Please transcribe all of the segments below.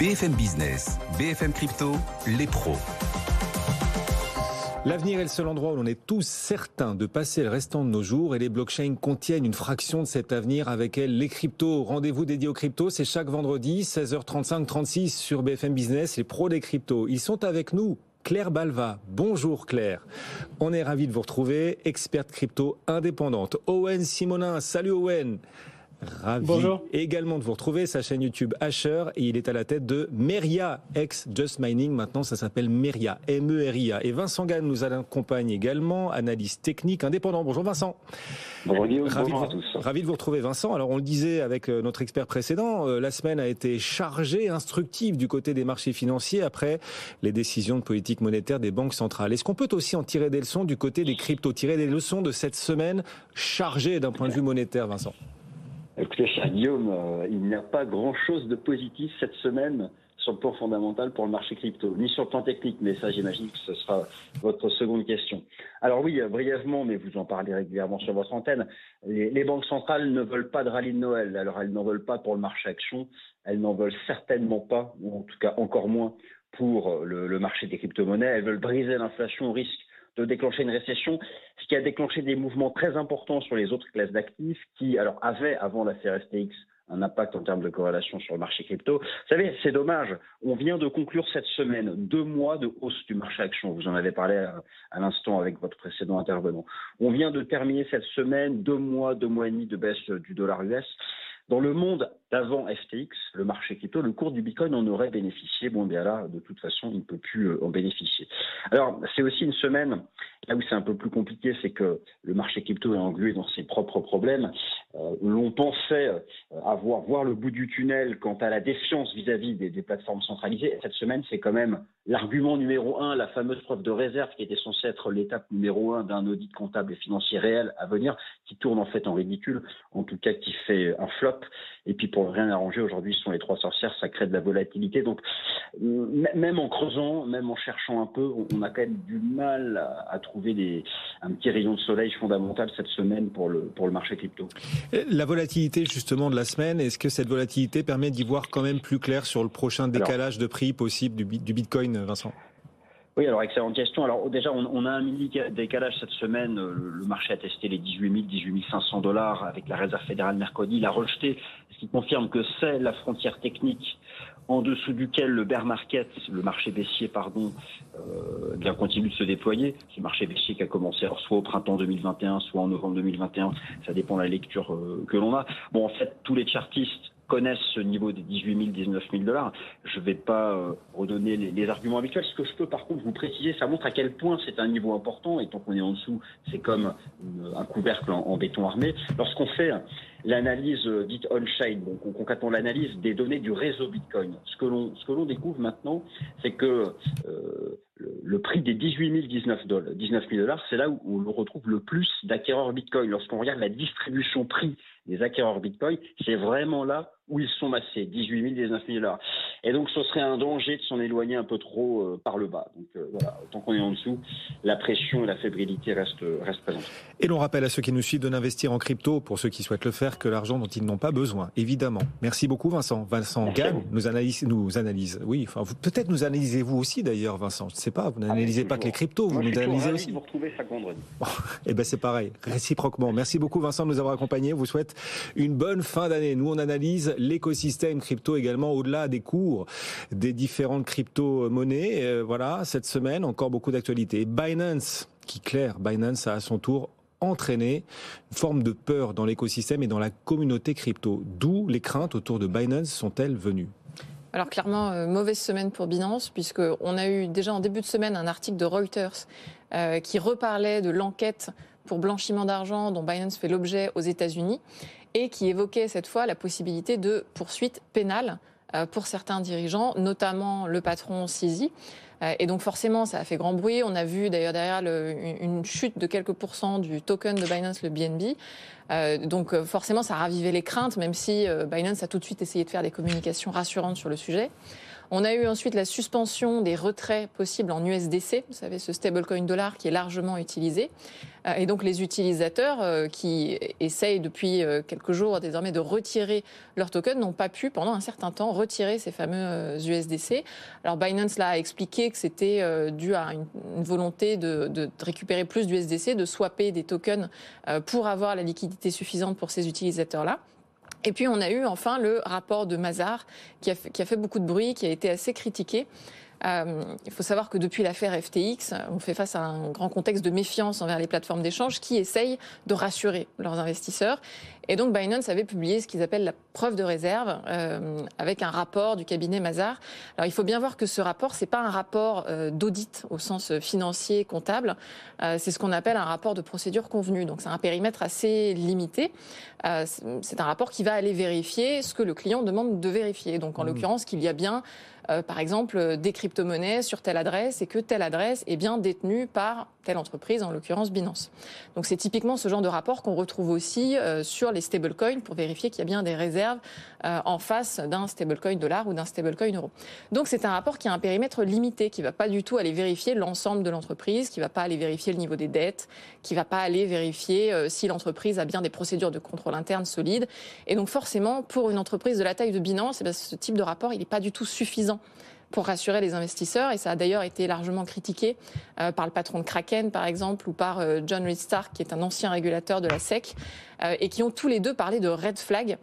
BFM Business, BFM Crypto, les pros. L'avenir est le seul endroit où l'on est tous certains de passer le restant de nos jours et les blockchains contiennent une fraction de cet avenir avec elles les cryptos. Rendez-vous dédié aux cryptos, c'est chaque vendredi 16h35 36 sur BFM Business, les pros des cryptos. Ils sont avec nous. Claire Balva. Bonjour Claire. On est ravi de vous retrouver, experte crypto indépendante. Owen Simonin. Salut Owen. Ravi Bonjour. également de vous retrouver, sa chaîne YouTube Asher, et il est à la tête de Meria, ex Just Mining, maintenant ça s'appelle Meria, M-E-R-I-A. Et Vincent Gann nous accompagne également, analyste technique indépendant. Bonjour Vincent. Bonjour Guillaume, Ravi, bonjour de, à tous. ravi de vous retrouver Vincent. Alors on le disait avec euh, notre expert précédent, euh, la semaine a été chargée, instructive du côté des marchés financiers après les décisions de politique monétaire des banques centrales. Est-ce qu'on peut aussi en tirer des leçons du côté des cryptos, tirer des leçons de cette semaine chargée d'un point de vue monétaire, Vincent? Écoutez, cher Guillaume, euh, il n'y a pas grand-chose de positif cette semaine sur le plan fondamental pour le marché crypto, ni sur le plan technique, mais ça j'imagine que ce sera votre seconde question. Alors oui, euh, brièvement, mais vous en parlez régulièrement sur votre antenne, les, banques centrales ne veulent pas de rallye de Noël, alors elles n'en veulent pas pour le marché action, elles n'en veulent certainement pas, ou en tout cas encore moins pour le, marché des crypto-monnaies, elles veulent briser l'inflation au risque de déclencher une récession, ce qui a déclenché des mouvements très importants sur les autres classes d'actifs qui, alors, avaient avant la FTX un impact en termes de corrélation sur le marché crypto. Vous savez, c'est dommage. On vient de conclure cette semaine deux mois de hausse du marché action. Vous en avez parlé à, à l'instant avec votre précédent intervenant. On vient de terminer cette semaine deux mois, deux mois et demi de baisse du dollar US. Dans le monde d'avant FTX, le marché crypto, le cours du Bitcoin en aurait bénéficié. Bon, bien là, de toute façon, il ne peut plus en bénéficier. Alors, c'est aussi une semaine, là où c'est un peu plus compliqué, c'est que le marché crypto est englué dans ses propres problèmes. Euh, L'on pensait avoir voir le bout du tunnel quant à la défiance vis-à-vis -vis des, des, plateformes centralisées. Cette semaine, c'est quand même l'argument numéro un, la fameuse preuve de réserve qui était censée être l'étape numéro un d'un audit comptable et financier réel à venir, qui tourne en fait en ridicule, en tout cas qui fait un flop. Et puis pour rien arranger, aujourd'hui, ce sont les trois sorcières, ça crée de la volatilité. Donc même en creusant, même en cherchant un peu, on a quand même du mal à, à trouver des, un petit rayon de soleil fondamental cette semaine pour le, pour le marché crypto. La volatilité justement de la semaine, est-ce que cette volatilité permet d'y voir quand même plus clair sur le prochain décalage alors, de prix possible du, du Bitcoin, Vincent? Oui, alors excellente question. Alors déjà, on, on a un mini décalage cette semaine. Le, le, marché a testé les 18 000, 18 500 dollars avec la Réserve fédérale mercredi. Il a rejeté, qui confirme que c'est la frontière technique en dessous duquel le bear market, le marché baissier, pardon, euh, bien continue de se déployer. Ce marché baissier qui a commencé alors, soit au printemps 2021, soit en novembre 2021. Ça dépend de la lecture euh, que l'on a. Bon, en fait, tous les chartistes connaissent ce niveau des 18 000, 19 000 dollars. Je ne vais pas euh, redonner les, les, arguments habituels. Ce que je peux par contre vous préciser, ça montre à quel point c'est un niveau important. Et tant qu'on est en dessous, c'est comme une, un couvercle en, en, béton armé. Lorsqu'on fait l'analyse euh, dite on-chain, donc on concrètement l'analyse des données du réseau Bitcoin, ce que l'on ce que l'on découvre maintenant, c'est que euh, le, prix des 18 000, 19 dollars, 19 000 dollars, c'est là où, où on retrouve le plus d'acquéreurs Bitcoin. Lorsqu'on regarde la distribution prix des acquéreurs Bitcoin, c'est vraiment là où ils sont massés, 18 000, 19 000 dollars. Et donc, ce serait un danger de s'en éloigner un peu trop euh, par le bas. Donc, euh, voilà, tant qu'on est en dessous, la pression et la fébrilité restent, restent présentes. Et l'on rappelle à ceux qui nous suivent de n'investir en crypto, pour ceux qui souhaitent le faire, que l'argent dont ils n'ont pas besoin, évidemment. Merci beaucoup, Vincent. Vincent Gann nous analyse, nous analyse. Oui, enfin, peut-être nous analysez vous aussi, d'ailleurs, Vincent. Je ne sais pas, vous n'analysez ah, pas que les cryptos, vous Moi, nous analysez aussi. vous retrouver chaque vendredi. Bon, eh ben, c'est pareil, réciproquement. Merci beaucoup, Vincent, de nous avoir accompagnés. vous souhaite une bonne fin d'année. Nous, on analyse l'écosystème crypto également au-delà des cours des différentes crypto-monnaies. Euh, voilà, cette semaine, encore beaucoup d'actualités. Binance, qui claire, Binance a à son tour entraîné une forme de peur dans l'écosystème et dans la communauté crypto. D'où les craintes autour de Binance sont-elles venues? Alors clairement, euh, mauvaise semaine pour Binance, puisqu'on a eu déjà en début de semaine un article de Reuters euh, qui reparlait de l'enquête pour blanchiment d'argent dont Binance fait l'objet aux États-Unis et qui évoquait cette fois la possibilité de poursuites pénales euh, pour certains dirigeants, notamment le patron Sisi. Et donc forcément, ça a fait grand bruit. On a vu d'ailleurs derrière une chute de quelques pourcents du token de Binance, le BNB. Euh, donc forcément, ça a ravivé les craintes, même si euh, Binance a tout de suite essayé de faire des communications rassurantes sur le sujet. On a eu ensuite la suspension des retraits possibles en USDC, vous savez, ce stablecoin dollar qui est largement utilisé. Euh, et donc les utilisateurs euh, qui essayent depuis euh, quelques jours désormais de retirer leurs tokens n'ont pas pu pendant un certain temps retirer ces fameux USDC. Alors Binance l'a expliqué que c'était dû à une, volonté de, de, récupérer plus d'USDC, de swapper des tokens pour avoir la liquidité suffisante pour ces utilisateurs-là. Et puis on a eu enfin le rapport de Mazar qui a, fait, beaucoup de bruit, qui a été assez critiqué. Euh, il faut savoir que depuis l'affaire FTX, on fait face à un grand contexte de méfiance envers les plateformes d'échange qui essayent de rassurer leurs investisseurs. Et donc Binance avait publié ce qu'ils appellent la preuve de réserve euh, avec un rapport du cabinet Mazar. Alors il faut bien voir que ce rapport, c'est pas un rapport euh, d'audit au sens financier comptable, c'est ce qu'on appelle un rapport de procédure convenue. Donc c'est un périmètre assez limité. C'est un rapport qui va aller vérifier ce que le client demande de vérifier. Donc en mmh. l'occurrence qu'il y a bien euh, par exemple, des crypto-monnaies sur telle adresse et que telle adresse est bien détenue par telle entreprise, en l'occurrence Binance. Donc c'est typiquement ce genre de rapport qu'on retrouve aussi euh, sur les stablecoins pour vérifier qu'il y a bien des réserves euh, en face d'un stablecoin dollar ou d'un stablecoin euro. Donc c'est un rapport qui a un périmètre limité, qui va pas du tout aller vérifier l'ensemble de l'entreprise, qui va pas aller vérifier le niveau des dettes, qui va pas aller vérifier euh, si l'entreprise a bien des procédures de contrôle interne solides. Et donc forcément, pour une entreprise de la taille de Binance, eh ce type de rapport, il n'est pas du tout suffisant pour rassurer les investisseurs. Et ça a d'ailleurs été largement critiqué euh, par le patron de Kraken, par exemple, ou par euh, John Reed Stark, qui est un ancien régulateur de la SEC, euh, et qui ont tous les deux parlé de red flag.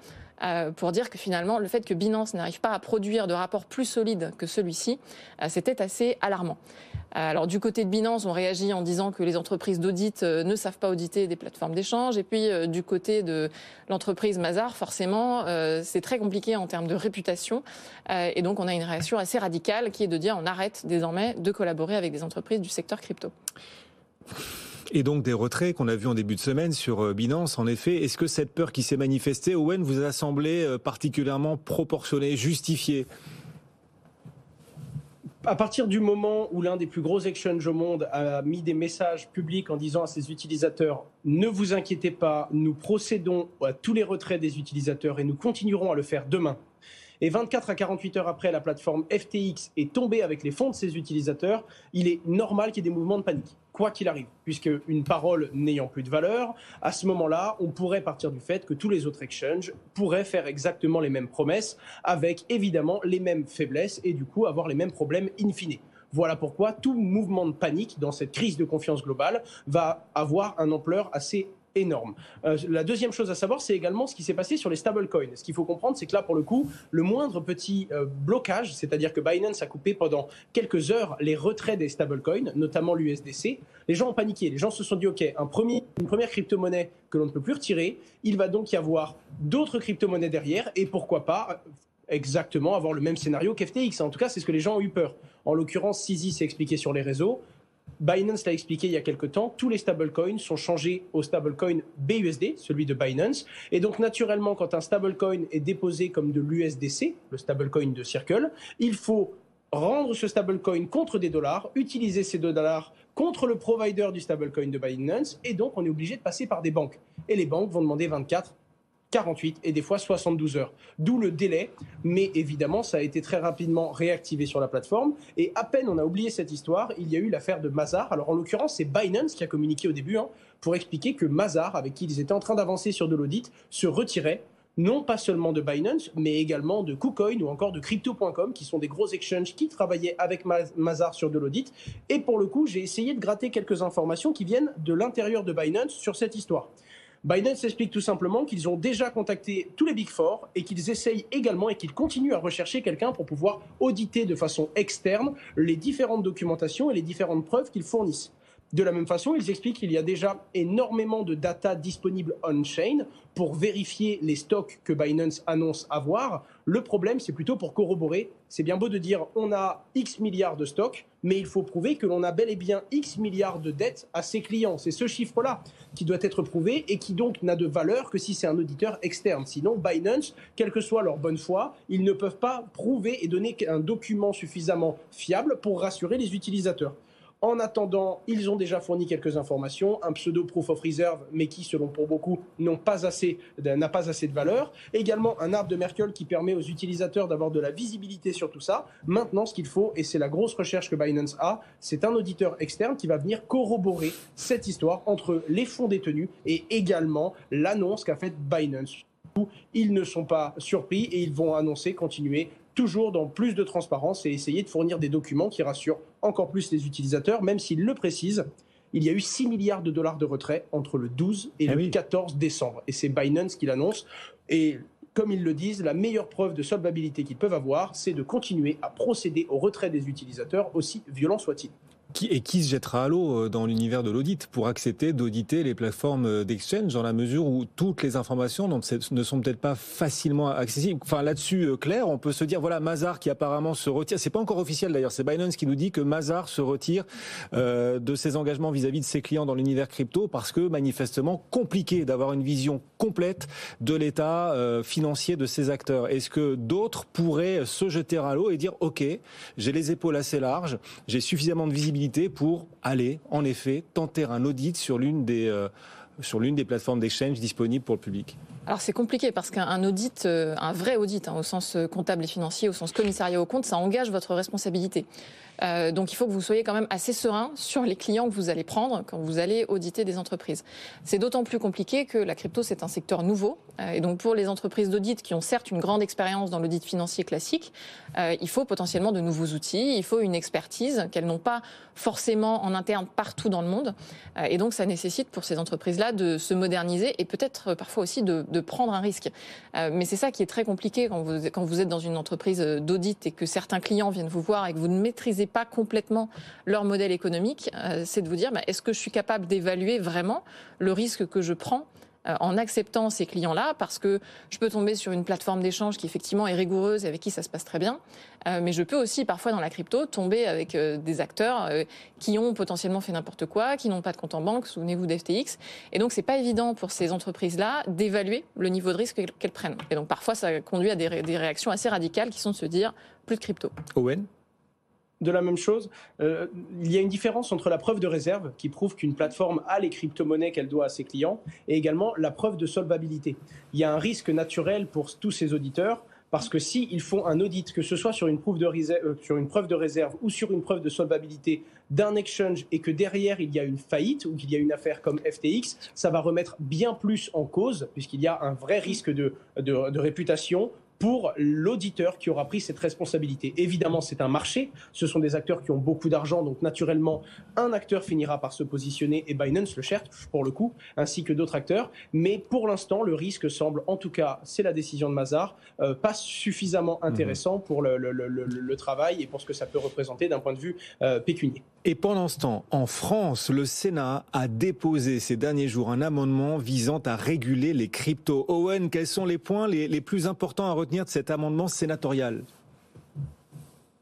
pour dire que finalement, le fait que Binance n'arrive pas à produire de rapports plus solides que celui-ci, c'était assez alarmant. Euh, alors du côté de Binance, on réagit en disant que les entreprises d'audit euh, ne savent pas auditer des plateformes d'échange. Et puis euh, du côté de l'entreprise Mazar, forcément, c'est très compliqué en termes de réputation. Et donc on a une réaction assez radicale qui est de dire on arrête désormais de collaborer avec des entreprises du secteur crypto. Et donc des retraits qu'on a vus en début de semaine sur Binance. En effet, est-ce que cette peur qui s'est manifestée, Owen, vous a semblé particulièrement proportionnée, justifiée? À partir du moment où l'un des plus gros exchanges au monde a mis des messages publics en disant à ses utilisateurs ne vous inquiétez pas, nous procédons à tous les retraits des utilisateurs et nous continuerons à le faire demain. Et 24 à 48 heures après, la plateforme FTX est tombée avec les fonds de ses utilisateurs. Il est normal qu'il y ait des mouvements de panique quoi qu'il arrive, puisque une parole n'ayant plus de valeur, à ce moment-là, on pourrait partir du fait que tous les autres exchanges pourraient faire exactement les mêmes promesses, avec évidemment les mêmes faiblesses et du coup avoir les mêmes problèmes in fine. Voilà pourquoi tout mouvement de panique dans cette crise de confiance globale va avoir une ampleur assez Euh, la deuxième chose à savoir, c'est également ce qui s'est passé sur les stablecoins. Ce qu'il faut comprendre, c'est que là, pour le coup, le moindre petit euh, blocage, c'est-à-dire que Binance a coupé pendant quelques heures les retraits des stablecoins, notamment l'USDC, les gens ont paniqué. Les gens se sont dit, OK, un premier, une première crypto-monnaie que l'on ne peut plus retirer, il va donc y avoir d'autres crypto-monnaies derrière, et pourquoi pas exactement avoir le même scénario qu'FTX. En tout cas, c'est ce que les gens ont eu peur. En l'occurrence, Sisi s'est expliqué sur les réseaux. Binance l'a expliqué il y a quelques temps, tous les stablecoins sont changés au stablecoin BUSD, celui de Binance. Et donc, naturellement, quand un stablecoin est déposé comme de l'USDC, le stablecoin de Circle, il faut rendre ce stablecoin contre des dollars, utiliser ces deux dollars contre le provider du stablecoin de Binance, et donc on est obligé de passer par des banques. Et les banques vont demander 24 48 et des fois 72 heures. D'où le délai, mais évidemment, ça a été très rapidement réactivé sur la plateforme. Et à peine on a oublié cette histoire, il y a eu l'affaire de Mazar. Alors en l'occurrence, c'est Binance qui a communiqué au début hein, pour expliquer que Mazar, avec qui ils étaient en train d'avancer sur de l'audit, se retirait non pas seulement de Binance, mais également de KuCoin ou encore de Crypto.com, qui sont des gros exchanges qui travaillaient avec Mazar sur de l'audit. Et pour le coup, j'ai essayé de gratter quelques informations qui viennent de l'intérieur de Binance sur cette histoire. Binance explique tout simplement qu'ils ont déjà contacté tous les Big Four et qu'ils essayent également et qu'ils continuent à rechercher quelqu'un pour pouvoir auditer de façon externe les différentes documentations et les différentes preuves qu'ils fournissent. De la même façon, ils expliquent qu'il y a déjà énormément de data disponibles on-chain pour vérifier les stocks que Binance annonce avoir. Le problème, c'est plutôt pour corroborer. C'est bien beau de dire on a X milliards de stocks, mais il faut prouver que l'on a bel et bien X milliards de dettes à ses clients. C'est ce chiffre-là qui doit être prouvé et qui donc n'a de valeur que si c'est un auditeur externe. Sinon, Binance, quelle que soit leur bonne foi, ils ne peuvent pas prouver et donner un document suffisamment fiable pour rassurer les utilisateurs. En attendant, ils ont déjà fourni quelques informations, un pseudo proof of reserve, mais qui, selon pour beaucoup, n'a pas, assez, de valeur. Également, un arbre de Merkel qui permet aux utilisateurs d'avoir de la visibilité sur tout ça. Maintenant, ce qu'il faut, et c'est la grosse recherche que Binance a, c'est un auditeur externe qui va venir corroborer cette histoire entre les fonds détenus et également l'annonce qu'a faite Binance. Ils ne sont pas surpris et ils vont annoncer, continuer toujours dans plus de transparence et essayer de fournir des documents qui rassurent encore plus les utilisateurs, même s'ils le précisent. Il y a eu 6 milliards de dollars de retrait entre le 12 et ah le 14 décembre. Et c'est Binance qui l'annonce. Et comme ils le disent, la meilleure preuve de solvabilité qu'ils peuvent avoir, c'est de continuer à procéder au retrait des utilisateurs, aussi violent soit-il et qui se jettera à l'eau euh, dans l'univers de l'audit pour accepter d'auditer les plateformes euh, d'exchange dans la mesure où toutes les informations ne sont peut-être pas facilement accessibles. Enfin là-dessus, euh, clair, on peut se dire voilà Mazar qui apparemment se retire. C'est pas encore officiel d'ailleurs. C'est Binance qui nous dit que Mazar se retire de ses engagements vis-à-vis de ses clients dans l'univers crypto parce que manifestement compliqué d'avoir une vision complète de l'état financier de ces acteurs. Est-ce que d'autres pourraient se jeter à l'eau et dire ok, j'ai les épaules assez larges, j'ai suffisamment de visibilité pour aller, en effet, tenter un audit sur l'une des, euh, sur l'une des plateformes d'échange disponibles pour le public alors c'est compliqué parce qu'un audit, euh, un vrai audit, hein, au sens euh, comptable et financier, au sens commissariat au compte, ça engage votre responsabilité. Euh, donc il faut que vous soyez quand même assez serein sur les clients que vous allez prendre quand vous allez auditer des entreprises. C'est d'autant plus compliqué que la crypto c'est un secteur nouveau et donc pour les entreprises d'audit qui ont certes une grande expérience dans l'audit financier classique, il faut potentiellement de nouveaux outils, il faut une expertise qu'elles n'ont pas forcément en interne partout dans le monde et donc ça nécessite pour ces entreprises-là de se moderniser et peut-être parfois aussi de, prendre un risque. mais c'est ça qui est très compliqué quand vous, quand vous êtes dans une entreprise d'audit et que certains clients viennent vous voir et que vous ne maîtrisez pas complètement leur modèle économique, euh, c'est de vous dire bah, est-ce que je suis capable d'évaluer vraiment le risque que je prends euh, en acceptant ces clients-là, parce que je peux tomber sur une plateforme d'échange qui effectivement est rigoureuse et avec qui ça se passe très bien, euh, mais je peux aussi parfois dans la crypto tomber avec des acteurs qui ont potentiellement fait n'importe quoi, qui n'ont pas de compte en banque, souvenez-vous d'FTX, et donc c'est pas évident pour ces entreprises-là d'évaluer le niveau de risque qu'elles prennent. Et donc parfois ça conduit à des, des réactions assez radicales qui sont de se dire plus de crypto. Owen? De la même chose. Euh, il y a une différence entre la preuve de réserve, qui prouve qu'une plateforme a les crypto-monnaies qu'elle doit à ses clients, et également la preuve de solvabilité. Il y a un risque naturel pour tous ces auditeurs, parce que s'ils font un audit, que ce soit sur une, preuve de réserve, euh, sur une preuve de réserve ou sur une preuve de solvabilité d'un exchange, et que derrière il y a une faillite ou qu'il y a une affaire comme FTX, ça va remettre bien plus en cause, puisqu'il y a un vrai risque de, de réputation, pour l'auditeur qui aura pris cette responsabilité. Évidemment, c'est un marché, ce sont des acteurs qui ont beaucoup d'argent, donc naturellement, un acteur finira par se positionner, et Binance le cherche pour le coup, ainsi que d'autres acteurs, mais pour l'instant, le risque semble, en tout cas, c'est la décision de Mazar, euh, pas suffisamment intéressant pour le, travail et pour ce que ça peut représenter d'un point de vue euh, pécunier. Et pendant ce temps, en France, le Sénat a déposé ces derniers jours un amendement visant à réguler les cryptos. Owen, quels sont les points les, plus importants à retenir de cet amendement sénatorial?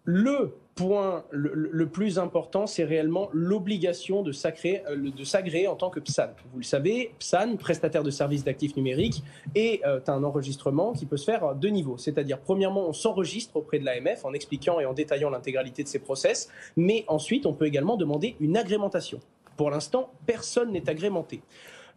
Le point le, plus important, c'est réellement l'obligation de s'agréer en tant que PSAN. Vous le savez, PSAN, prestataire de services d'actifs numériques, est euh, un enregistrement qui peut se faire à deux niveaux. C'est-à-dire, premièrement, on s'enregistre auprès de l'AMF en expliquant et en détaillant l'intégralité de ses process, mais ensuite, on peut également demander une agrémentation. Pour l'instant, personne n'est agrémenté.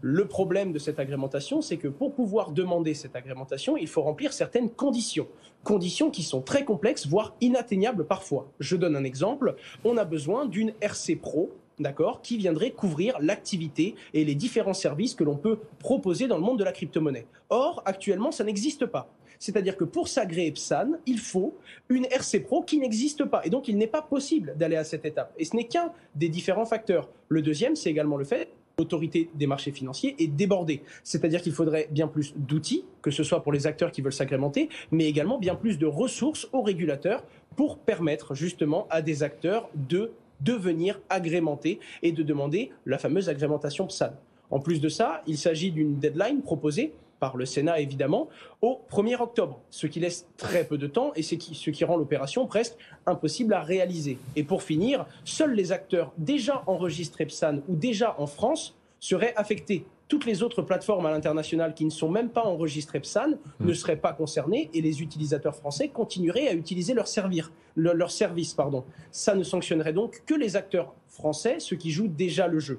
Le problème de cette agrémentation, c'est que pour pouvoir demander cette agrémentation, il faut remplir certaines conditions. Conditions qui sont très complexes, voire inatteignables parfois. Je donne un exemple. On a besoin d'une RC Pro, d'accord, qui viendrait couvrir l'activité et les différents services que l'on peut proposer dans le monde de la crypto-monnaie. Or, actuellement, ça n'existe pas. C'est-à-dire que pour s'agréer PSAN, il faut une RC Pro qui n'existe pas. Et donc, il n'est pas possible d'aller à cette étape. Et ce n'est qu'un des différents facteurs. Le deuxième, c'est également le fait l'autorité des marchés financiers est débordée. C'est-à-dire qu'il faudrait bien plus d'outils, que ce soit pour les acteurs qui veulent s'agrémenter, mais également bien plus de ressources aux régulateurs pour permettre justement à des acteurs de devenir agrémentés et de demander la fameuse agrémentation PSAN. En plus de ça, il s'agit d'une deadline proposée par le Sénat évidemment, au 1er octobre, ce qui laisse très peu de temps et ce qui rend l'opération presque impossible à réaliser. Et pour finir, seuls les acteurs déjà enregistrés PSAN ou déjà en France seraient affectés toutes les autres plateformes à l'international qui ne sont même pas enregistrées PSAN Hmm. ne seraient pas concernées et les utilisateurs français continueraient à utiliser leur, servir, le- leur service. Pardon. Ça ne sanctionnerait donc que les acteurs français, ceux qui jouent déjà le jeu.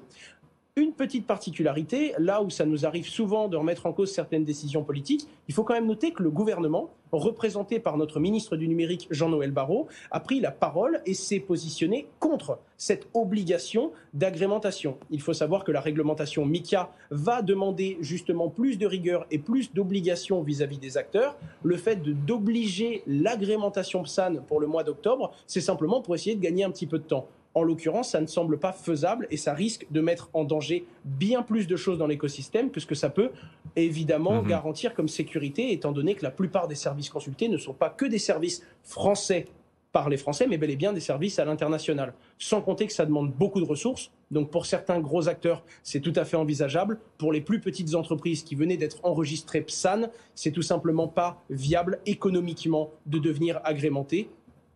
Une petite particularité, là où ça nous arrive souvent de remettre en cause certaines décisions politiques, il faut quand même noter que le gouvernement, représenté par notre ministre du numérique Jean-Noël Barrot, a pris la parole et s'est positionné contre cette obligation d'agrémentation. Il faut savoir que la réglementation MICA va demander justement plus de rigueur et plus d'obligations vis-à-vis des acteurs. Le fait d'obliger l'agrémentation PSAN pour le mois d'octobre, c'est simplement pour essayer de gagner un petit peu de temps. En l'occurrence, ça ne semble pas faisable et ça risque de mettre en danger bien plus de choses dans l'écosystème que ce que ça peut évidemment Mhm. garantir comme sécurité, étant donné que la plupart des services consultés ne sont pas que des services français par les Français, mais bel et bien des services à l'international. Sans compter que ça demande beaucoup de ressources. Donc pour certains gros acteurs, c'est tout à fait envisageable. Pour les plus petites entreprises qui venaient d'être enregistrées PSAN, c'est tout simplement pas viable économiquement de devenir agrémenté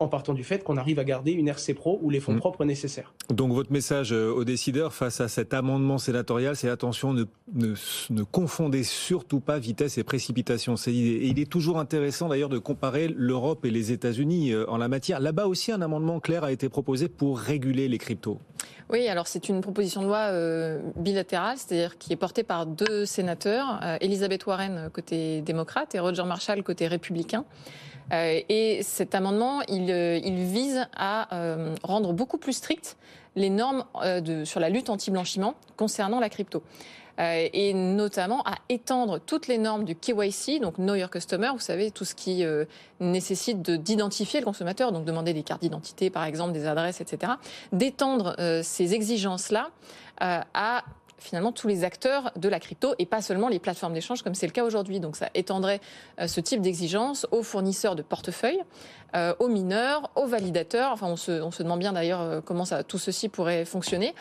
en partant du fait qu'on arrive à garder une RC Pro ou les fonds Mhm. propres nécessaires. Donc votre message euh, aux décideurs face à cet amendement sénatorial, c'est attention, ne, ne, ne confondez surtout pas vitesse et précipitation. C'est. Et il est toujours intéressant d'ailleurs de comparer l'Europe et les États-Unis euh, en la matière. Là-bas aussi, un amendement clair a été proposé pour réguler les cryptos. Oui, alors c'est une proposition de loi euh, bilatérale, c'est-à-dire qui est portée par deux sénateurs, euh, Elisabeth Warren côté démocrate et Roger Marshall côté républicain. Euh, et cet amendement, il, euh, vise à euh, rendre beaucoup plus strictes les normes sur la lutte anti-blanchiment concernant la crypto. Et notamment à étendre toutes les normes du KYC, donc Know Your Customer, vous savez, tout ce qui nécessite de- d'identifier le consommateur, donc demander des cartes d'identité, par exemple, des adresses, etc., d'étendre ces exigences-là à finalement tous les acteurs de la crypto et pas seulement les plateformes d'échange comme c'est le cas aujourd'hui. Donc ça étendrait euh, ce type d'exigence aux fournisseurs de portefeuille, euh, aux mineurs, aux validateurs. Enfin, on se, demande bien d'ailleurs euh, comment tout ceci pourrait fonctionner.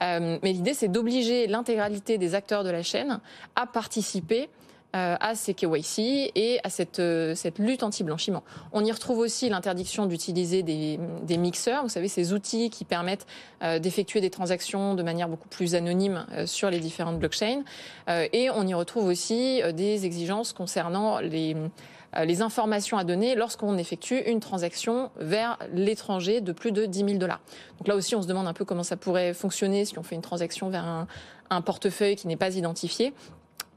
Mais l'idée, c'est d'obliger l'intégralité des acteurs de la chaîne à participer à ces KYC et à cette, euh, cette lutte anti-blanchiment. On y retrouve aussi l'interdiction d'utiliser des, des mixeurs, vous savez, ces outils qui permettent euh, d'effectuer des transactions de manière beaucoup plus anonyme euh, sur les différentes blockchains. Euh, et on y retrouve aussi euh, des exigences concernant les, euh, les informations à donner lorsqu'on effectue une transaction vers l'étranger de plus de 10 000 dollars. Donc là aussi, on se demande un peu comment ça pourrait fonctionner si on fait une transaction vers un, un portefeuille qui n'est pas identifié.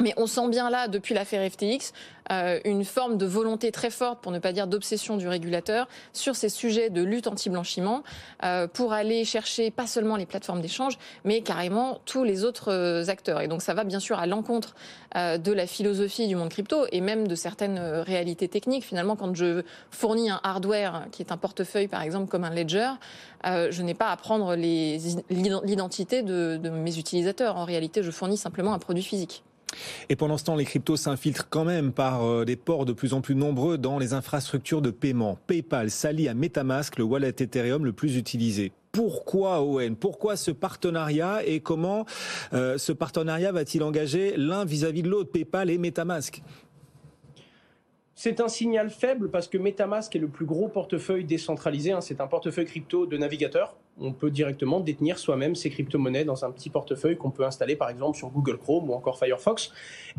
Mais on sent bien là, depuis l'affaire FTX, euh, une forme de volonté très forte, pour ne pas dire d'obsession du régulateur, sur ces sujets de lutte anti-blanchiment, euh, pour aller chercher pas seulement les plateformes d'échange, mais carrément tous les autres euh, acteurs. Et donc ça va bien sûr à l'encontre de la philosophie du monde crypto et même de certaines réalités techniques. Finalement, quand je fournis un hardware qui est un portefeuille, par exemple, comme un ledger, je n'ai pas à prendre l'identité de, de mes utilisateurs. En réalité, je fournis simplement un produit physique. Et pendant ce temps, les cryptos s'infiltrent quand même par euh, des ports de plus en plus nombreux dans les infrastructures de paiement. PayPal s'allie à Metamask, le wallet Ethereum le plus utilisé. Pourquoi ON Pourquoi ce partenariat? Et comment euh, ce partenariat va-t-il engager l'un vis-à-vis de l'autre, PayPal et Metamask? C'est un signal faible parce que Metamask est le plus gros portefeuille décentralisé. hein. C'est un portefeuille crypto de navigateur. On peut directement détenir soi-même ses crypto-monnaies dans un petit portefeuille qu'on peut installer par exemple sur Google Chrome ou encore Firefox.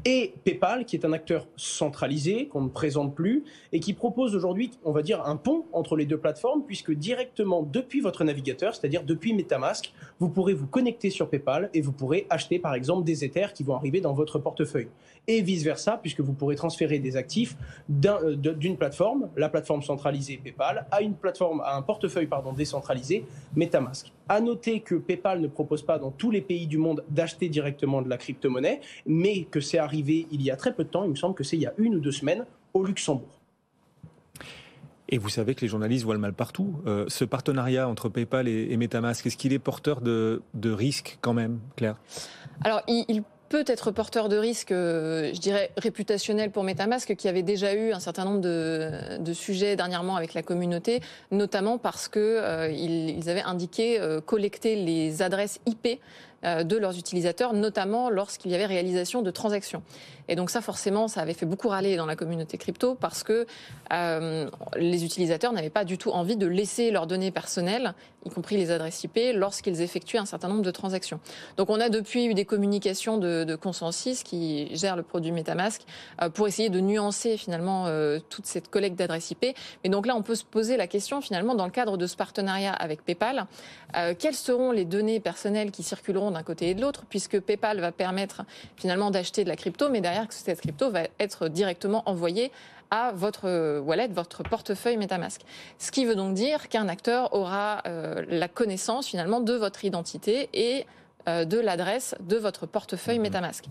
Et PayPal, qui est un acteur centralisé, qu'on ne présente plus, et qui propose aujourd'hui, on va dire, un pont entre les deux plateformes, puisque directement depuis votre navigateur, c'est-à-dire depuis Metamask, vous pourrez vous connecter sur PayPal et vous pourrez acheter par exemple des Ethers qui vont arriver dans votre portefeuille. Et vice-versa, puisque vous pourrez transférer des actifs euh, d'une plateforme, la plateforme centralisée PayPal, à une plateforme, à un portefeuille pardon, décentralisé, Metamask. À noter que PayPal ne propose pas dans tous les pays du monde d'acheter directement de la crypto-monnaie, mais que c'est arrivé il y a très peu de temps, il me semble que c'est il y a une ou deux semaines, au Luxembourg. Et vous savez que les journalistes voient le mal partout. Euh, ce partenariat entre PayPal et, et Metamask, est-ce qu'il est porteur de, de risques quand même, Claire? Alors, il, il peut être porteur de risques, euh, je dirais, réputationnels pour Metamask, qui avait déjà eu un certain nombre de, sujets dernièrement avec la communauté, notamment parce que euh, avaient indiqué euh, collecter les adresses IP de leurs utilisateurs, notamment lorsqu'il y avait réalisation de transactions. Et donc ça, forcément, ça avait fait beaucoup râler dans la communauté crypto parce que euh, les utilisateurs n'avaient pas du tout envie de laisser leurs données personnelles, y compris les adresses IP, lorsqu'ils effectuaient un certain nombre de transactions. Donc on a depuis eu des communications de, de Consensus qui gère le produit MetaMask euh, pour essayer de nuancer finalement euh, toute cette collecte d'adresses IP. Mais donc là, on peut se poser la question finalement dans le cadre de ce partenariat avec PayPal, quelles seront les données personnelles qui circuleront d'un côté et de l'autre, puisque PayPal va permettre finalement d'acheter de la crypto, mais derrière que cette crypto va être directement envoyée à votre wallet, votre portefeuille MetaMask. Ce qui veut donc dire qu'un acteur aura euh, la connaissance finalement de votre identité et euh, de l'adresse de votre portefeuille Mhm. MetaMask.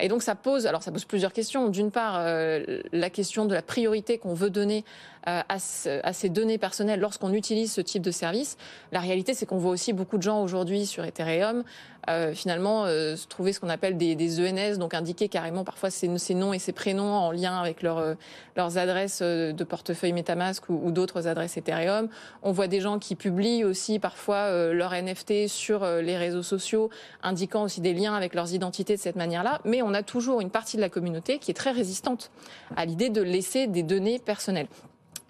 Et donc ça pose, alors ça pose plusieurs questions. D'une part, euh, la question de la priorité qu'on veut donner à, ce- à ces données personnelles lorsqu'on utilise ce type de service. La réalité, c'est qu'on voit aussi beaucoup de gens aujourd'hui sur Ethereum euh, finalement euh, trouver ce qu'on appelle des, ENS, donc indiquer carrément parfois ces, noms et ces prénoms en lien avec leur, euh, leurs adresses euh, de portefeuille MetaMask ou, d'autres adresses Ethereum. On voit des gens qui publient aussi parfois euh, leur NFT sur euh, les réseaux sociaux, indiquant aussi des liens avec leurs identités de cette manière-là. Mais on a toujours une partie de la communauté qui est très résistante à l'idée de laisser des données personnelles.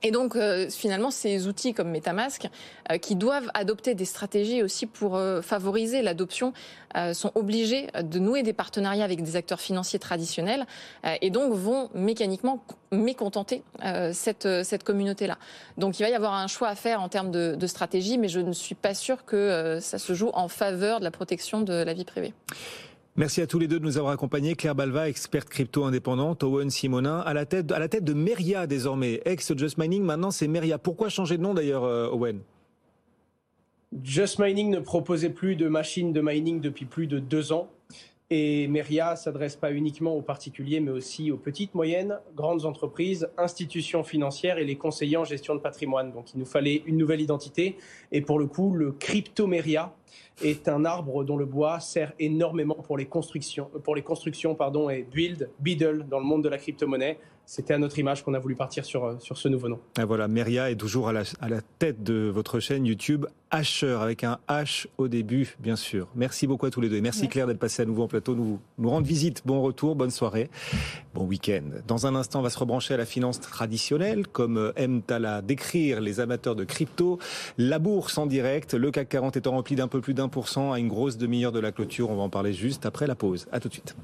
Et donc, euh, finalement, ces outils comme MetaMask, euh, qui doivent adopter des stratégies aussi pour euh, favoriser l'adoption, euh, sont obligés de nouer des partenariats avec des acteurs financiers traditionnels euh, et donc vont mécaniquement mécontenter euh, cette, cette communauté-là. Donc, il va y avoir un choix à faire en termes de, de stratégie, mais je ne suis pas sûre que ça se joue en faveur de la protection de la vie privée. Merci à tous les deux de nous avoir accompagnés. Claire Balva, experte crypto indépendante, Owen Simonin, à la tête, de Meria désormais. Ex Just Mining, maintenant c'est Meria. Pourquoi changer de nom d'ailleurs, euh, Owen? Just Mining ne proposait plus de machines de mining depuis plus de deux ans. Et Meria s'adresse pas uniquement aux particuliers, mais aussi aux petites, moyennes, grandes entreprises, institutions financières et les conseillers en gestion de patrimoine. Donc il nous fallait une nouvelle identité. Et pour le coup, le crypto Meria est un arbre dont le bois sert énormément pour les constructions, pour les constructions pardon, et build, biddle dans le monde de la crypto-monnaie. C'était à notre image qu'on a voulu partir sur, sur ce nouveau nom. Ah, Voilà, Meria est toujours à la, à la tête de votre chaîne YouTube, Hasher, avec un H au début, bien sûr. Merci beaucoup à tous les deux. Et merci Merci. Claire d'être passée à nouveau en plateau, nous, nous rendre visite. Bon retour, bonne soirée, bon week-end. Dans un instant, on va se rebrancher à la finance traditionnelle, comme euh, aiment à la décrire les amateurs de crypto. La bourse en direct, le CAC 40 étant rempli d'un plus d'un pour cent à une grosse demi-heure de la clôture. On va en parler juste après la pause. À tout de suite.